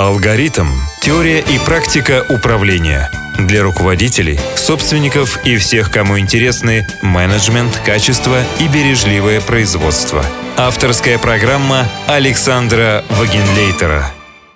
Алгоритм. Теория и практика управления. Для руководителей, собственников и всех, кому интересны менеджмент, качество и бережливое производство. Авторская программа Александра Вагенлейтера.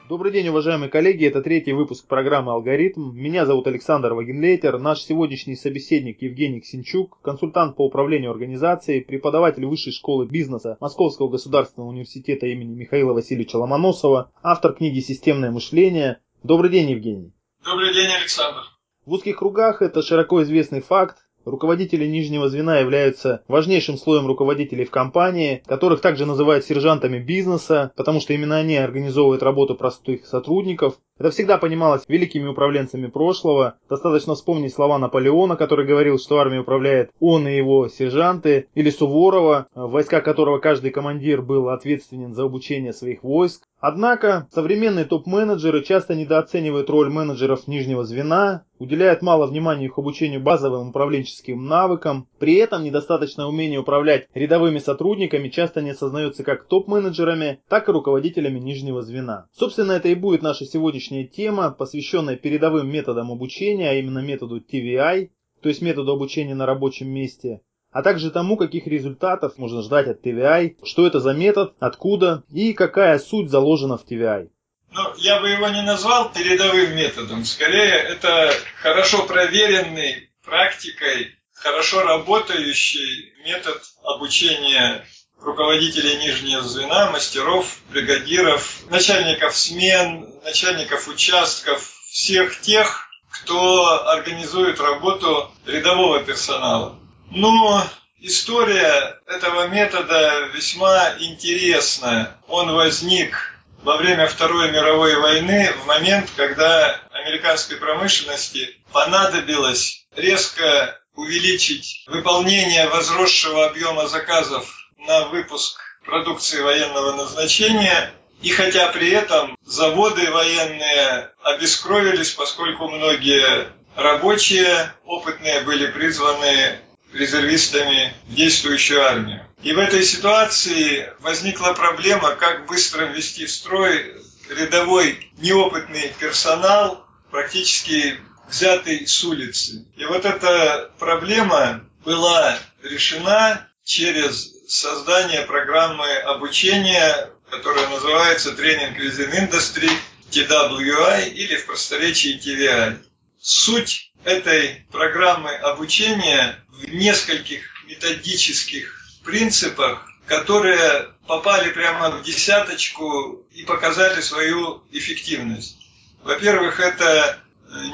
Добрый день, уважаемые коллеги. Это третий выпуск программы «Алгоритм». Меня зовут Александр Вагенлейтер. Наш сегодняшний собеседник Евгений Ксенчук, консультант по управлению организацией, преподаватель Высшей школы бизнеса Московского государственного университета имени Михаила Васильевича Ломоносова, автор книги «Системное мышление». Добрый день, Евгений. Добрый день, Александр. В узких кругах это широко известный факт. Руководители нижнего звена являются важнейшим слоем руководителей в компании, которых также называют сержантами бизнеса, потому что именно они организовывают работу простых сотрудников. Это всегда понималось великими управленцами прошлого. Достаточно вспомнить слова Наполеона, который говорил, что армией управляет он и его сержанты, или Суворова, в войсках которого каждый командир был ответственен за обучение своих войск. Однако современные топ-менеджеры часто недооценивают роль менеджеров нижнего звена, уделяют мало внимания их обучению базовым управленческим навыкам, при этом недостаточное умение управлять рядовыми сотрудниками часто не осознается как топ-менеджерами, так и руководителями нижнего звена. Собственно, это и будет наша сегодняшняя тема, посвященная передовым методам обучения, а именно методу TVI, то есть методу обучения на рабочем месте, а также тому, каких результатов можно ждать от TVI, что это за метод, откуда и какая суть заложена в TVI. Ну, я бы его не назвал передовым методом. Скорее, это хорошо проверенный практикой, хорошо работающий метод обучения руководителей нижнего звена, мастеров, бригадиров, начальников смен, начальников участков, всех тех, кто организует работу рядового персонала. Но история этого метода весьма интересная. Он возник во время Второй мировой войны, в момент, когда американской промышленности понадобилось резко увеличить выполнение возросшего объема заказов на выпуск продукции военного назначения. И хотя при этом заводы военные обескровились, поскольку многие рабочие опытные были призваны резервистами в действующую армию. И в этой ситуации возникла проблема, как быстро ввести в строй рядовой неопытный персонал, практически взятый с улицы. И вот эта проблема была решена через создание программы обучения, которая называется Training Within Industry, TWI или в просторечии TVI. Суть этой программы обучения в нескольких методических принципах, которые попали прямо в десяточку и показали свою эффективность. Во-первых, это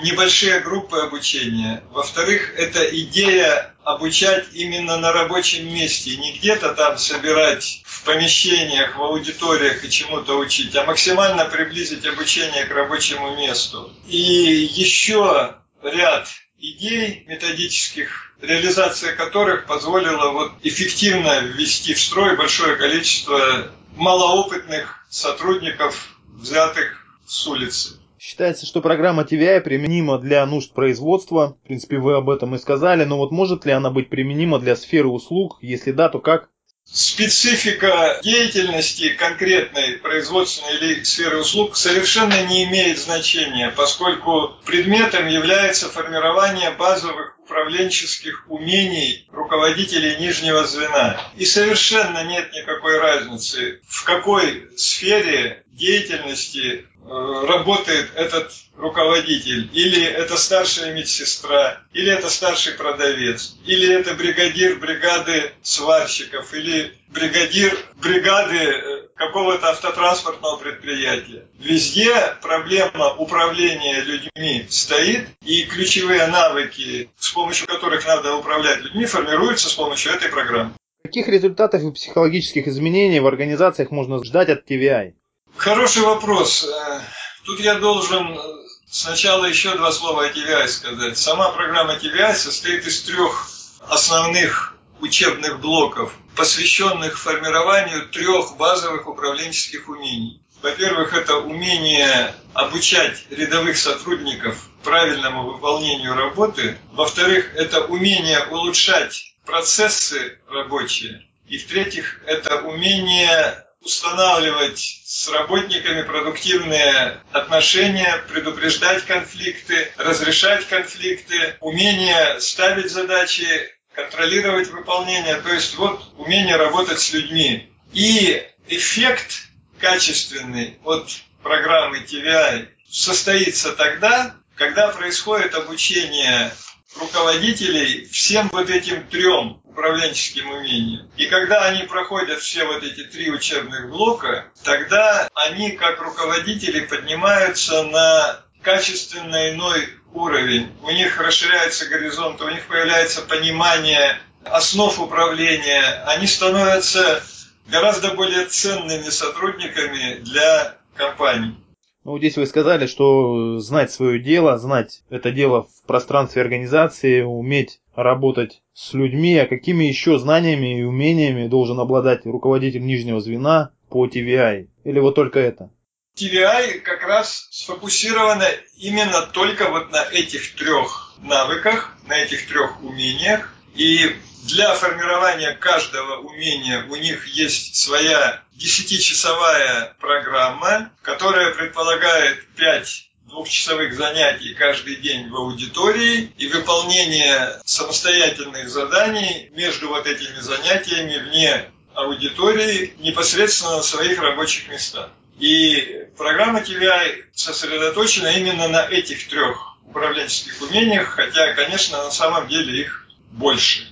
небольшие группы обучения. Во-вторых, это идея обучать именно на рабочем месте, не где-то там собирать в помещениях, в аудиториях и чему-то учить, а максимально приблизить обучение к рабочему месту. И еще ряд идей методических, реализация которых позволила вот эффективно ввести в строй большое количество малоопытных сотрудников, взятых с улицы. Считается, что программа TVI применима для нужд производства. В принципе, вы об этом и сказали. Но вот может ли она быть применима для сферы услуг? Если да, то как? специфика деятельности конкретной производственной или сферы услуг совершенно не имеет значения, поскольку предметом является формирование базовых управленческих умений руководителей нижнего звена. И совершенно нет никакой разницы, в какой сфере деятельности э, работает этот руководитель, или это старшая медсестра, или это старший продавец, или это бригадир бригады сварщиков, или бригадир бригады э, какого-то автотранспортного предприятия. Везде проблема управления людьми стоит, и ключевые навыки, с помощью которых надо управлять людьми, формируются с помощью этой программы. Каких результатов и психологических изменений в организациях можно ждать от TVI? Хороший вопрос. Э, тут я должен сначала еще два слова о TVI сказать. Сама программа TVI состоит из трех основных учебных блоков, посвященных формированию трех базовых управленческих умений. Во-первых, это умение обучать рядовых сотрудников правильному выполнению работы. Во-вторых, это умение улучшать процессы рабочие. И в-третьих, это умение устанавливать с работниками продуктивные отношения, предупреждать конфликты, разрешать конфликты, умение ставить задачи, контролировать выполнение, то есть вот умение работать с людьми. И эффект качественный от программы TVI состоится тогда, когда происходит обучение руководителей всем вот этим трем управленческим умениям. И когда они проходят все вот эти три учебных блока, тогда они как руководители поднимаются на качественно иной уровень. У них расширяется горизонт, у них появляется понимание основ управления. Они становятся гораздо более ценными сотрудниками для компаний. Ну, здесь вы сказали, что знать свое дело, знать это дело в пространстве организации, уметь работать с людьми, а какими еще знаниями и умениями должен обладать руководитель нижнего звена по TVI? Или вот только это? TVI как раз сфокусировано именно только вот на этих трех навыках, на этих трех умениях. И для формирования каждого умения у них есть своя десятичасовая программа, которая предполагает пять двухчасовых занятий каждый день в аудитории и выполнение самостоятельных заданий между вот этими занятиями вне аудитории непосредственно на своих рабочих местах. И программа TVI сосредоточена именно на этих трех управленческих умениях, хотя, конечно, на самом деле их больше.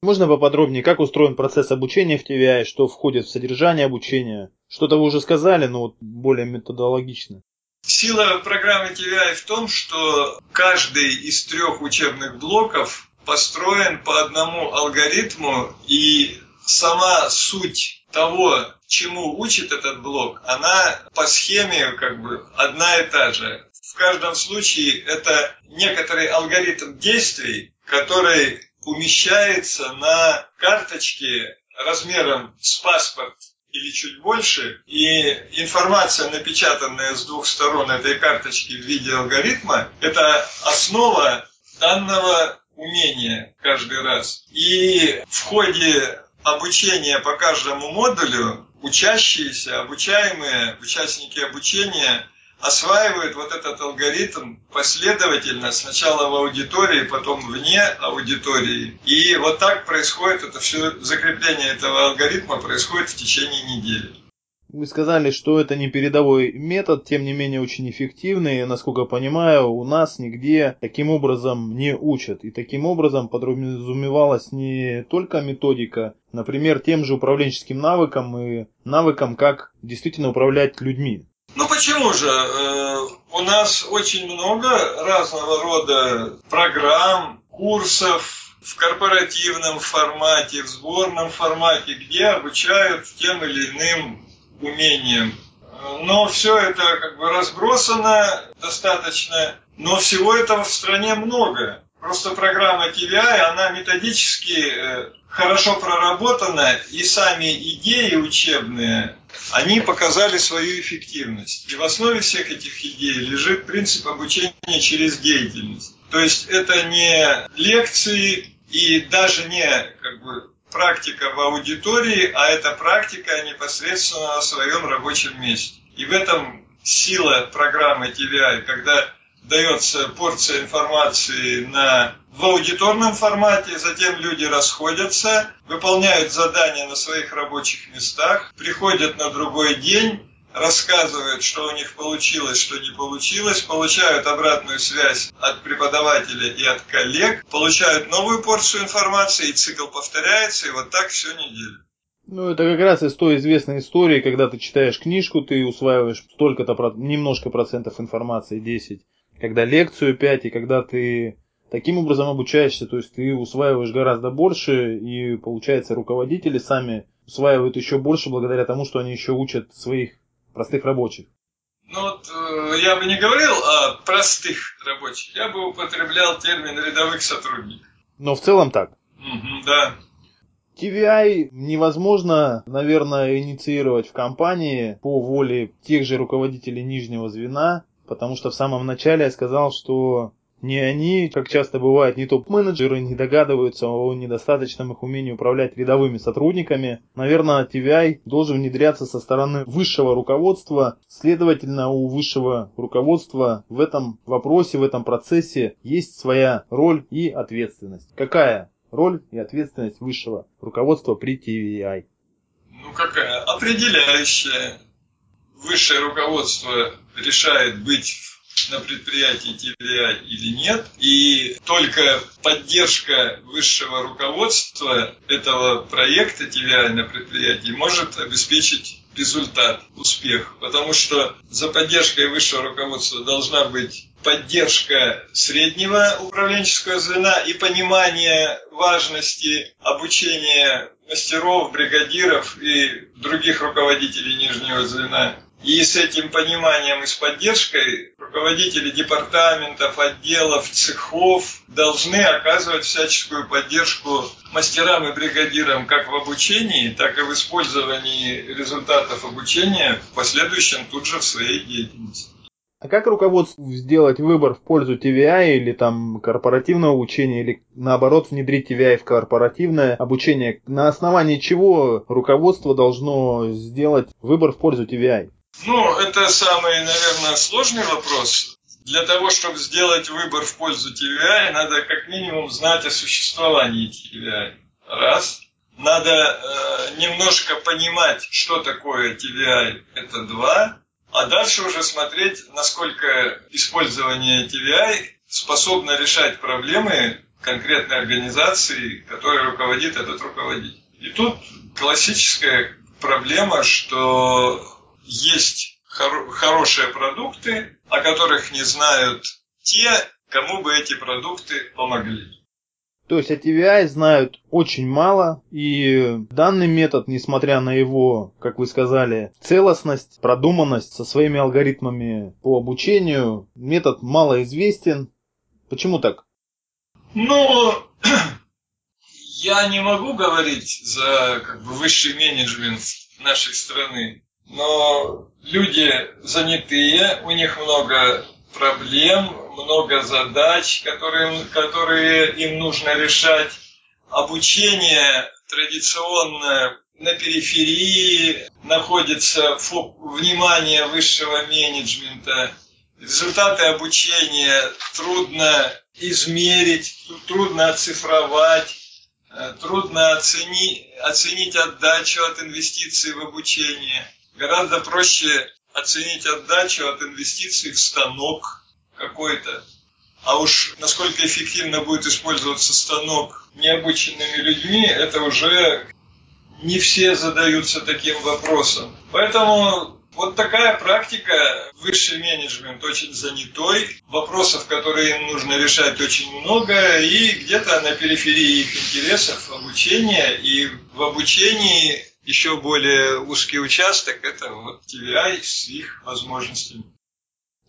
Можно поподробнее, как устроен процесс обучения в TVI, что входит в содержание обучения? Что-то вы уже сказали, но вот более методологично. Сила программы TVI в том, что каждый из трех учебных блоков построен по одному алгоритму, и сама суть того, чему учит этот блок, она по схеме как бы одна и та же. В каждом случае это некоторый алгоритм действий, который умещается на карточке размером с паспорт или чуть больше, и информация, напечатанная с двух сторон этой карточки в виде алгоритма, это основа данного умения каждый раз. И в ходе обучения по каждому модулю учащиеся, обучаемые, участники обучения осваивают вот этот алгоритм последовательно, сначала в аудитории, потом вне аудитории. И вот так происходит это все, закрепление этого алгоритма происходит в течение недели. Вы сказали, что это не передовой метод, тем не менее очень эффективный. Насколько я понимаю, у нас нигде таким образом не учат. И таким образом подразумевалась не только методика, например, тем же управленческим навыкам и навыкам, как действительно управлять людьми. Ну почему же? Э, у нас очень много разного рода программ, курсов в корпоративном формате, в сборном формате, где обучают тем или иным умениям. Но все это как бы разбросано достаточно, но всего этого в стране много. Просто программа TVI, она методически э, хорошо проработана, и сами идеи учебные, они показали свою эффективность. И в основе всех этих идей лежит принцип обучения через деятельность. То есть это не лекции и даже не как бы, практика в аудитории, а это практика непосредственно на своем рабочем месте. И в этом сила программы TVI, когда дается порция информации на, в аудиторном формате, затем люди расходятся, выполняют задания на своих рабочих местах, приходят на другой день, рассказывают, что у них получилось, что не получилось, получают обратную связь от преподавателя и от коллег, получают новую порцию информации, и цикл повторяется, и вот так всю неделю. Ну, это как раз из той известной истории, когда ты читаешь книжку, ты усваиваешь столько-то, немножко процентов информации, 10, когда лекцию 5, и когда ты таким образом обучаешься, то есть ты усваиваешь гораздо больше, и получается руководители сами усваивают еще больше благодаря тому, что они еще учат своих простых рабочих. Ну вот э, я бы не говорил о простых рабочих, я бы употреблял термин рядовых сотрудников. Но в целом так. Угу, да. TVI невозможно, наверное, инициировать в компании по воле тех же руководителей нижнего звена, потому что в самом начале я сказал, что ни они, как часто бывает, ни топ-менеджеры не догадываются о недостаточном их умении управлять рядовыми сотрудниками. Наверное, TVI должен внедряться со стороны высшего руководства. Следовательно, у высшего руководства в этом вопросе, в этом процессе есть своя роль и ответственность. Какая роль и ответственность высшего руководства при TVI? Ну какая? Определяющая. Высшее руководство решает быть на предприятии TVI или нет. И только поддержка высшего руководства этого проекта TVI на предприятии может обеспечить результат, успех. Потому что за поддержкой высшего руководства должна быть поддержка среднего управленческого звена и понимание важности обучения мастеров, бригадиров и других руководителей нижнего звена и с этим пониманием и с поддержкой руководители департаментов, отделов, цехов должны оказывать всяческую поддержку мастерам и бригадирам как в обучении, так и в использовании результатов обучения в последующем тут же в своей деятельности. А как руководству сделать выбор в пользу TVI или там корпоративного обучения, или наоборот внедрить TVI в корпоративное обучение? На основании чего руководство должно сделать выбор в пользу TVI? Ну, это самый, наверное, сложный вопрос. Для того, чтобы сделать выбор в пользу TVI, надо как минимум знать о существовании TVI. Раз. Надо э, немножко понимать, что такое TVI. Это два. А дальше уже смотреть, насколько использование TVI способно решать проблемы конкретной организации, которой руководит этот руководитель. И тут классическая проблема, что есть хор- хорошие продукты, о которых не знают те, кому бы эти продукты помогли. То есть о TVI знают очень мало, и данный метод, несмотря на его, как вы сказали, целостность, продуманность со своими алгоритмами по обучению, метод малоизвестен. Почему так? Ну, я не могу говорить за как бы, высший менеджмент нашей страны но люди занятые, у них много проблем, много задач, которые, которые им нужно решать. Обучение традиционно на периферии находится внимание высшего менеджмента. Результаты обучения трудно измерить, трудно оцифровать, трудно оценить, оценить отдачу от инвестиций в обучение гораздо проще оценить отдачу от инвестиций в станок какой-то. А уж насколько эффективно будет использоваться станок необученными людьми, это уже не все задаются таким вопросом. Поэтому вот такая практика, высший менеджмент очень занятой, вопросов, которые им нужно решать очень много, и где-то на периферии их интересов обучения, и в обучении еще более узкий участок – это вот TVI с их возможностями.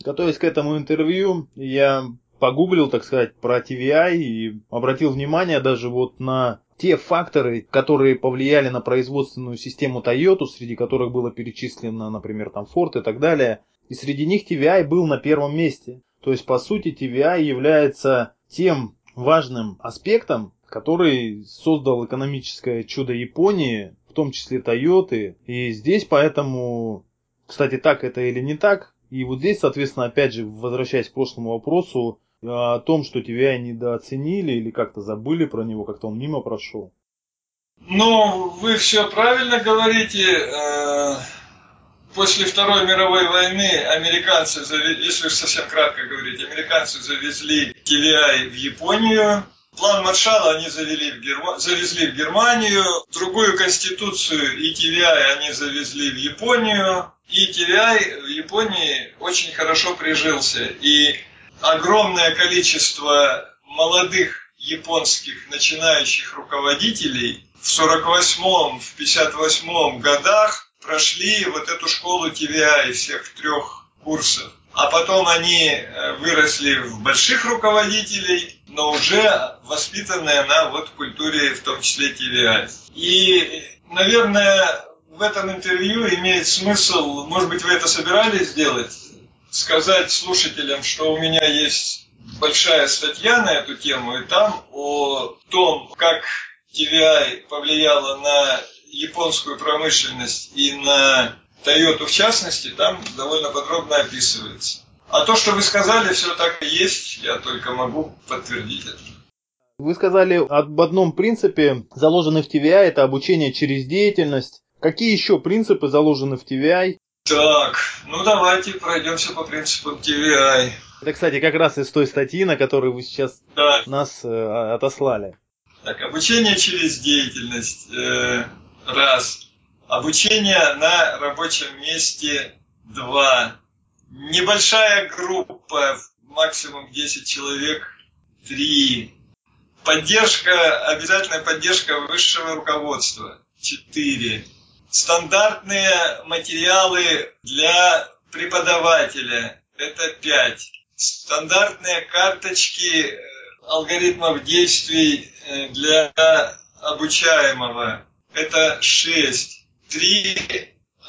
Готовясь к этому интервью, я погуглил, так сказать, про TVI и обратил внимание даже вот на те факторы, которые повлияли на производственную систему Toyota, среди которых было перечислено, например, там Ford и так далее. И среди них TVI был на первом месте. То есть, по сути, TVI является тем важным аспектом, который создал экономическое чудо Японии, в том числе Тойоты. И здесь поэтому, кстати, так это или не так. И вот здесь, соответственно, опять же, возвращаясь к прошлому вопросу, о том, что тебя недооценили или как-то забыли про него, как-то он мимо прошел. Ну, вы все правильно говорите. Э, после Второй мировой войны американцы, если совсем кратко говорить, американцы завезли TVI в Японию, План Маршала они завели в Герма... завезли в Германию, другую конституцию и TVI они завезли в Японию, и TVI в Японии очень хорошо прижился. И огромное количество молодых японских начинающих руководителей в 48-м, в 58-м годах прошли вот эту школу TVI всех трех курсов а потом они э, выросли в больших руководителей, но уже воспитанные на вот культуре, в том числе TVI. И, наверное, в этом интервью имеет смысл, может быть, вы это собирались сделать, сказать слушателям, что у меня есть большая статья на эту тему, и там о том, как TVI повлияла на японскую промышленность и на Toyota в частности, там довольно подробно описывается. А то, что вы сказали, все так и есть, я только могу подтвердить это. Вы сказали об одном принципе, заложенный в TVI, это обучение через деятельность. Какие еще принципы заложены в TVI? Так, ну давайте пройдемся по принципам TVI. Это, кстати, как раз из той статьи, на которую вы сейчас да. нас э, отослали. Так, обучение через деятельность. Э, раз. Обучение на рабочем месте. Два. Небольшая группа, максимум 10 человек. Три. Поддержка, обязательная поддержка высшего руководства. Четыре. Стандартные материалы для преподавателя. Это пять. Стандартные карточки э, алгоритмов действий э, для обучаемого. Это шесть. Три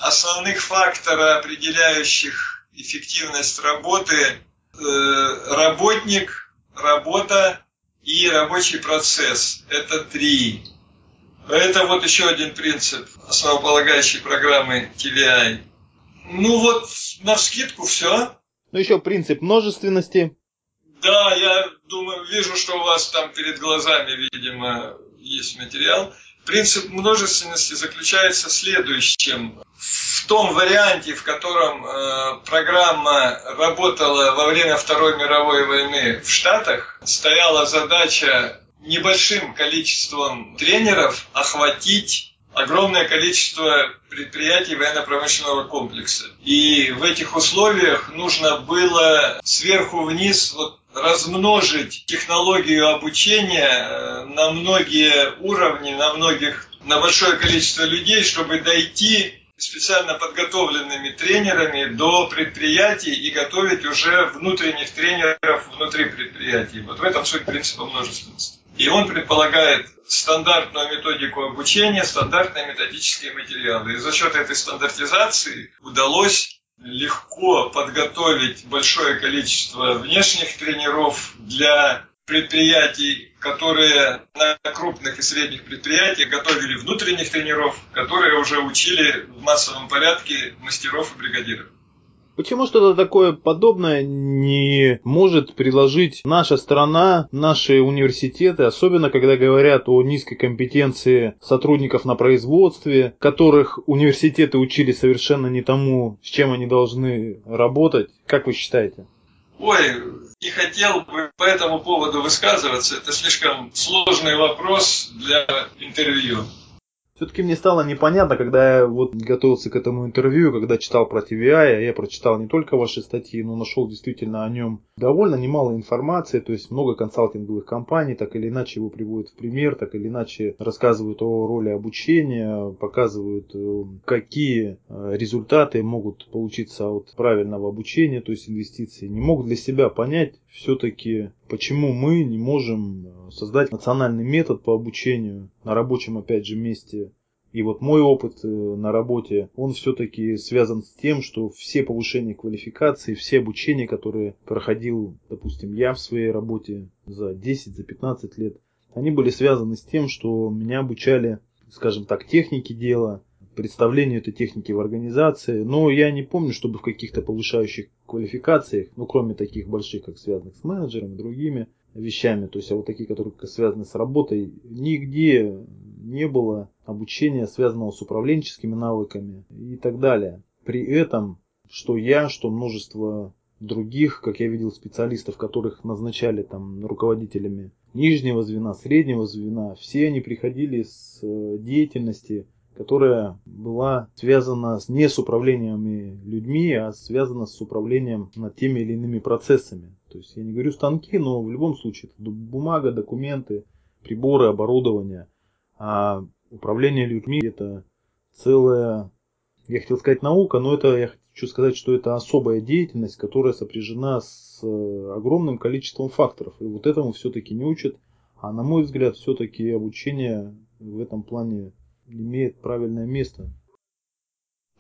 основных фактора, определяющих эффективность работы. Э, работник, работа и рабочий процесс. Это три. Это вот еще один принцип основополагающей программы TVI. Ну вот, на вскидку все. Ну еще принцип множественности. Да, я думаю, вижу, что у вас там перед глазами, видимо, есть материал. Принцип множественности заключается в следующем. В том варианте, в котором э, программа работала во время Второй мировой войны в Штатах, стояла задача небольшим количеством тренеров охватить огромное количество предприятий военно-промышленного комплекса. И в этих условиях нужно было сверху вниз вот размножить технологию обучения э, на многие уровни, на многих, на большое количество людей, чтобы дойти специально подготовленными тренерами до предприятий и готовить уже внутренних тренеров внутри предприятий. Вот в этом суть принципа множественности. И он предполагает стандартную методику обучения, стандартные методические материалы. И за счет этой стандартизации удалось легко подготовить большое количество внешних тренеров для предприятий, которые на крупных и средних предприятиях готовили внутренних тренеров, которые уже учили в массовом порядке мастеров и бригадиров. Почему что-то такое подобное не может предложить наша страна, наши университеты, особенно когда говорят о низкой компетенции сотрудников на производстве, которых университеты учили совершенно не тому, с чем они должны работать? Как вы считаете? Ой, не хотел бы по этому поводу высказываться. Это слишком сложный вопрос для интервью. Все-таки мне стало непонятно, когда я вот готовился к этому интервью, когда читал про TVI, я прочитал не только ваши статьи, но нашел действительно о нем довольно немало информации, то есть много консалтинговых компаний, так или иначе его приводят в пример, так или иначе рассказывают о роли обучения, показывают, э, какие э, результаты могут получиться от правильного обучения, то есть инвестиций. Не могут для себя понять все-таки, почему мы не можем э, создать национальный метод по обучению на рабочем, опять же, месте. И вот мой опыт э, на работе, он все-таки связан с тем, что все повышения квалификации, все обучения, которые проходил, допустим, я в своей работе за 10, за 15 лет, они были связаны с тем, что меня обучали, скажем так, технике дела, представлению этой техники в организации. Но я не помню, чтобы в каких-то повышающих квалификациях, ну кроме таких больших, как связанных с менеджером другими вещами, то есть а вот такие, которые связаны с работой, нигде не было обучения, связанного с управленческими навыками и так далее. При этом, что я, что множество других, как я видел, специалистов, которых назначали там руководителями нижнего звена, среднего звена, все они приходили с э, деятельности, которая была связана не с управлением людьми, а связана с управлением над теми или иными процессами. То есть я не говорю станки, но в любом случае это бумага, документы, приборы, оборудование – а управление людьми это целая, я хотел сказать наука, но это я хочу сказать, что это особая деятельность, которая сопряжена с э, огромным количеством факторов. И вот этому все-таки не учат. А на мой взгляд, все-таки обучение в этом плане имеет правильное место.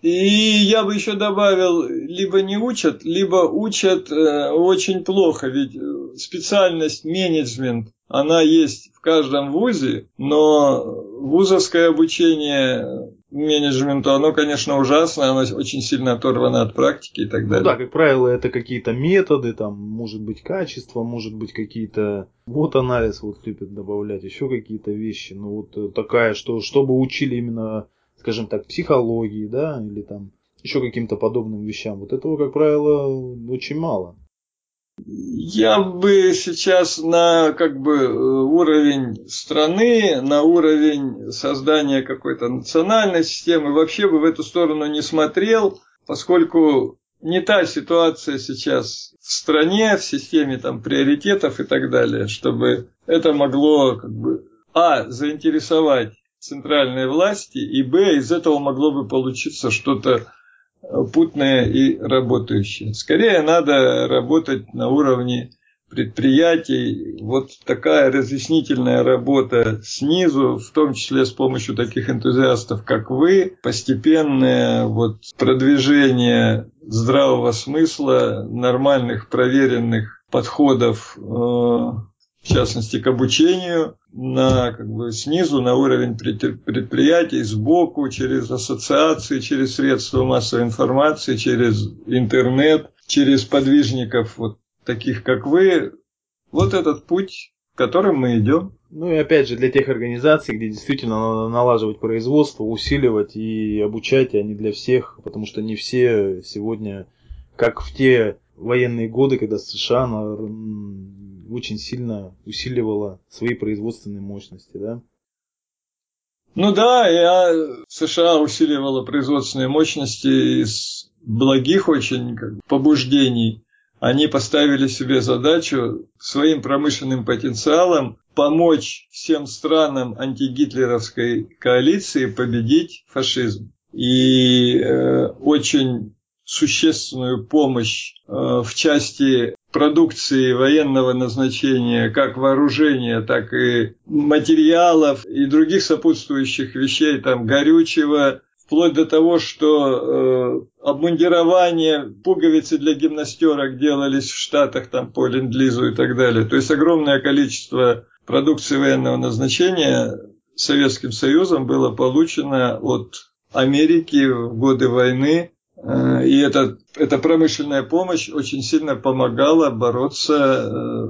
И я бы еще добавил, либо не учат, либо учат э, очень плохо, ведь э, специальность менеджмент, она есть в каждом вузе, но вузовское обучение менеджменту, оно, конечно, ужасно, оно очень сильно оторвано от практики и так далее. Ну да, как правило, это какие-то методы, там, может быть, качество, может быть, какие-то... Вот анализ вот любят добавлять, еще какие-то вещи. Ну вот э, такая, что чтобы учили именно скажем так, психологии, да, или там еще каким-то подобным вещам. Вот этого, как правило, очень мало. Я бы сейчас на как бы уровень страны, на уровень создания какой-то национальной системы вообще бы в эту сторону не смотрел, поскольку не та ситуация сейчас в стране, в системе там приоритетов и так далее, чтобы это могло как бы а заинтересовать центральной власти, и б, из этого могло бы получиться что-то э, путное и работающее. Скорее надо работать на уровне предприятий. Вот такая разъяснительная работа снизу, в том числе с помощью таких энтузиастов, как вы, постепенное вот продвижение здравого смысла, нормальных проверенных подходов э, в частности, к обучению на, как бы, снизу на уровень предприятий, сбоку, через ассоциации, через средства массовой информации, через интернет, через подвижников, вот таких, как вы. Вот этот путь, которым мы идем. Ну и опять же, для тех организаций, где действительно надо налаживать производство, усиливать и обучать, а не для всех, потому что не все сегодня, как в те военные годы, когда США очень сильно усиливала свои производственные мощности, да? Ну да, я США усиливала производственные мощности из благих очень как, побуждений. Они поставили себе задачу своим промышленным потенциалом помочь всем странам антигитлеровской коалиции победить фашизм. И э, очень существенную помощь э, в части продукции военного назначения, как вооружения, так и материалов и других сопутствующих вещей, там горючего, вплоть до того, что э, обмундирование, пуговицы для гимнастерок делались в Штатах там по ленд и так далее. То есть огромное количество продукции военного назначения Советским Союзом было получено от Америки в годы войны и эта, эта промышленная помощь очень сильно помогала бороться, э,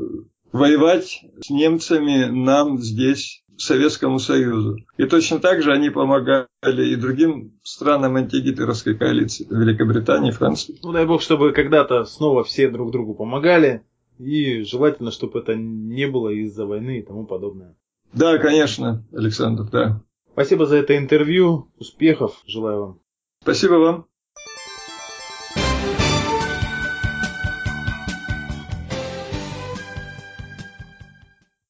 воевать с немцами нам здесь, Советскому Союзу. И точно так же они помогали и другим странам антигитлеровской коалиции, Великобритании, Франции. Ну дай бог, чтобы когда-то снова все друг другу помогали, и желательно, чтобы это не было из-за войны и тому подобное. Да, конечно, Александр, да. Спасибо за это интервью, успехов желаю вам. Спасибо вам.